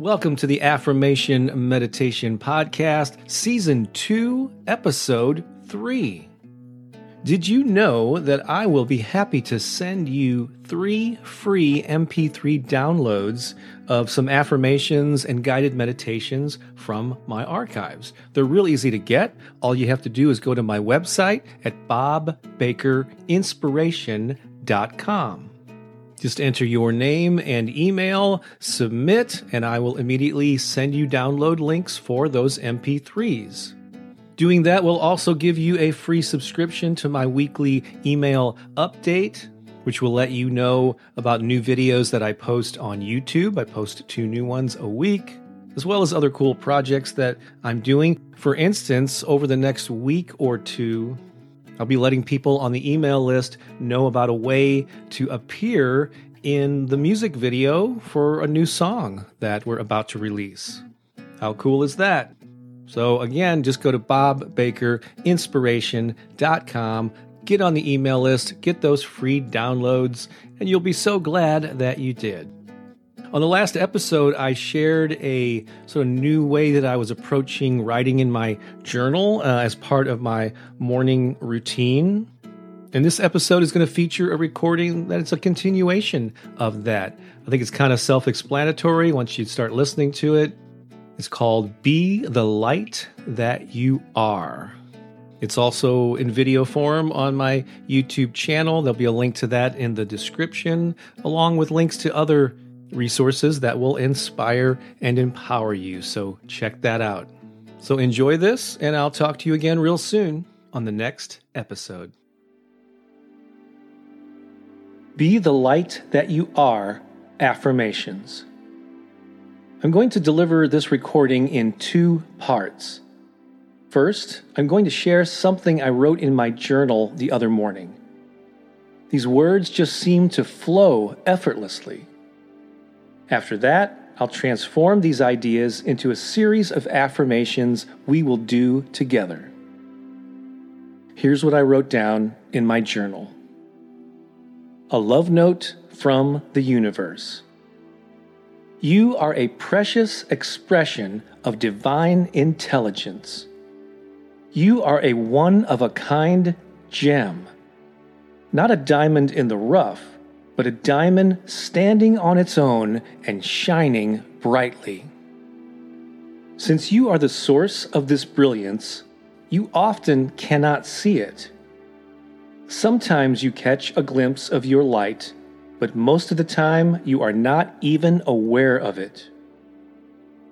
Welcome to the Affirmation Meditation Podcast, Season 2, Episode 3. Did you know that I will be happy to send you three free MP3 downloads of some affirmations and guided meditations from my archives? They're real easy to get. All you have to do is go to my website at bobbakerinspiration.com. Just enter your name and email, submit, and I will immediately send you download links for those MP3s. Doing that will also give you a free subscription to my weekly email update, which will let you know about new videos that I post on YouTube. I post two new ones a week, as well as other cool projects that I'm doing. For instance, over the next week or two, I'll be letting people on the email list know about a way to appear in the music video for a new song that we're about to release. How cool is that? So, again, just go to bobbakerinspiration.com, get on the email list, get those free downloads, and you'll be so glad that you did. On the last episode, I shared a sort of new way that I was approaching writing in my journal uh, as part of my morning routine. And this episode is going to feature a recording that is a continuation of that. I think it's kind of self explanatory once you start listening to it. It's called Be the Light That You Are. It's also in video form on my YouTube channel. There'll be a link to that in the description, along with links to other resources that will inspire and empower you. So check that out. So enjoy this, and I'll talk to you again real soon on the next episode. Be the light that you are affirmations. I'm going to deliver this recording in two parts. First, I'm going to share something I wrote in my journal the other morning. These words just seem to flow effortlessly. After that, I'll transform these ideas into a series of affirmations we will do together. Here's what I wrote down in my journal A love note from the universe. You are a precious expression of divine intelligence. You are a one of a kind gem, not a diamond in the rough but a diamond standing on its own and shining brightly. Since you are the source of this brilliance, you often cannot see it. Sometimes you catch a glimpse of your light, but most of the time you are not even aware of it.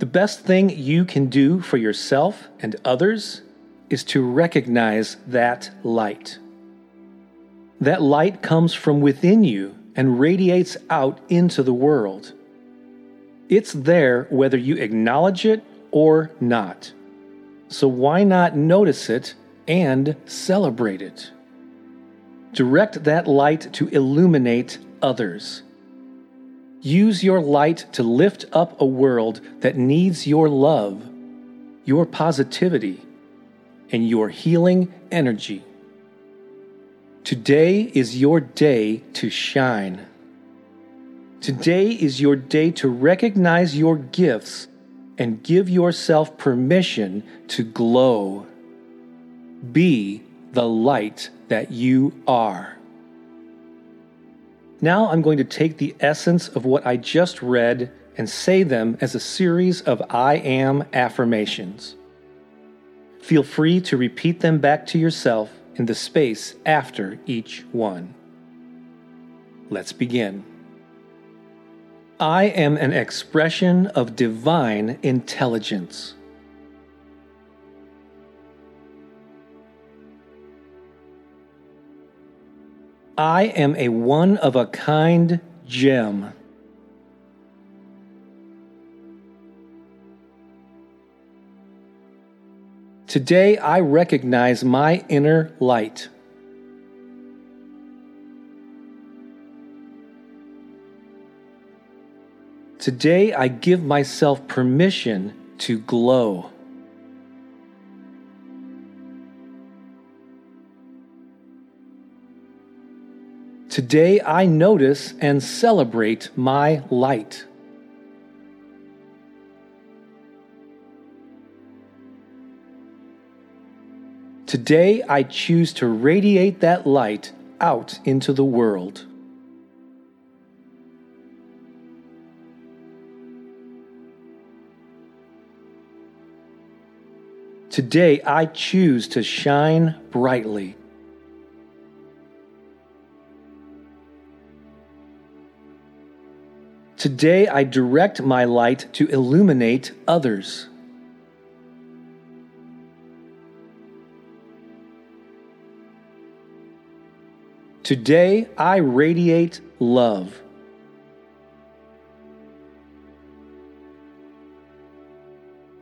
The best thing you can do for yourself and others is to recognize that light. That light comes from within you and radiates out into the world. It's there whether you acknowledge it or not. So why not notice it and celebrate it? Direct that light to illuminate others. Use your light to lift up a world that needs your love, your positivity, and your healing energy. Today is your day to shine. Today is your day to recognize your gifts and give yourself permission to glow. Be the light that you are. Now I'm going to take the essence of what I just read and say them as a series of I am affirmations. Feel free to repeat them back to yourself in the space after each one. Let's begin. I am an expression of divine intelligence. I am a one of a kind gem. Today I recognize my inner light. Today I give myself permission to glow. Today I notice and celebrate my light. Today I choose to radiate that light out into the world. Today I choose to shine brightly. Today I direct my light to illuminate others. Today I radiate love.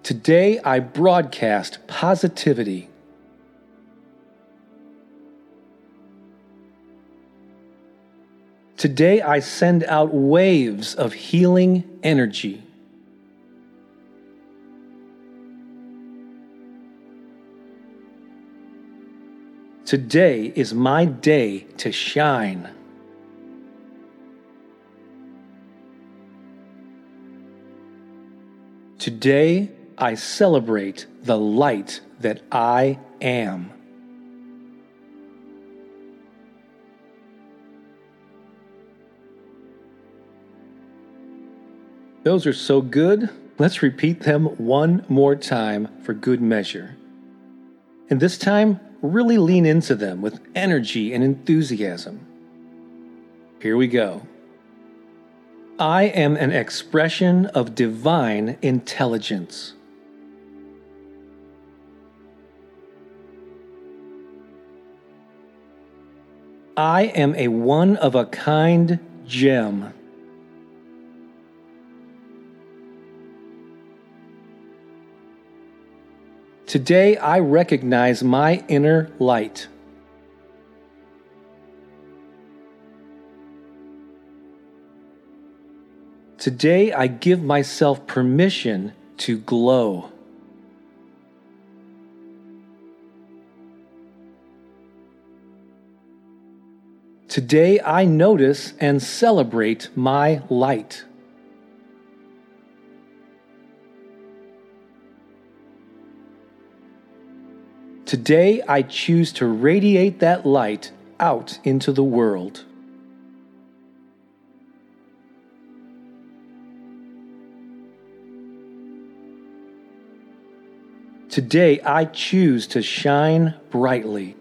Today I broadcast positivity. Today I send out waves of healing energy. Today is my day to shine. Today I celebrate the light that I am. Those are so good. Let's repeat them one more time for good measure. And this time, really lean into them with energy and enthusiasm. Here we go. I am an expression of divine intelligence. I am a one of a kind gem. Today I recognize my inner light. Today I give myself permission to glow. Today I notice and celebrate my light. Today I choose to radiate that light out into the world. Today I choose to shine brightly.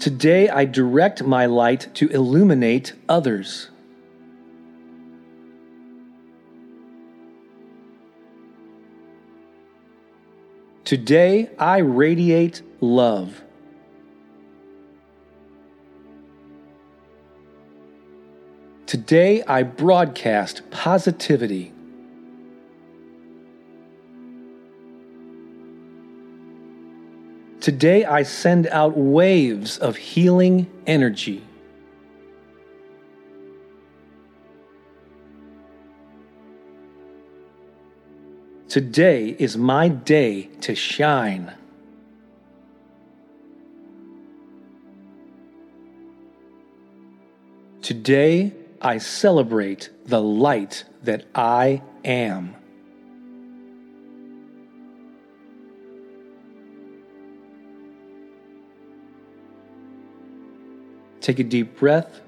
Today I direct my light to illuminate others. Today I radiate love. Today I broadcast positivity. Today I send out waves of healing energy. Today is my day to shine. Today I celebrate the light that I am. Take a deep breath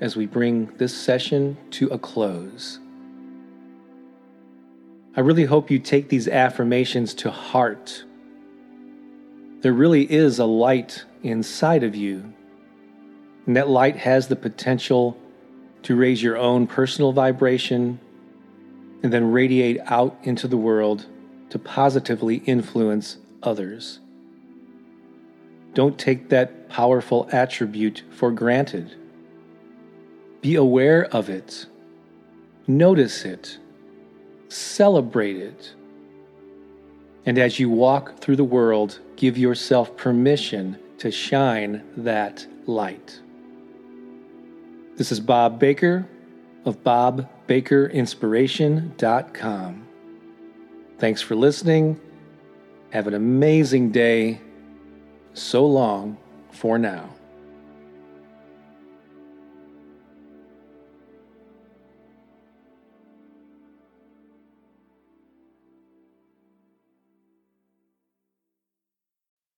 as we bring this session to a close. I really hope you take these affirmations to heart. There really is a light inside of you, and that light has the potential to raise your own personal vibration and then radiate out into the world to positively influence others. Don't take that powerful attribute for granted. Be aware of it, notice it, celebrate it. And as you walk through the world, give yourself permission to shine that light. This is Bob Baker of BobBakerInspiration.com. Thanks for listening. Have an amazing day so long for now.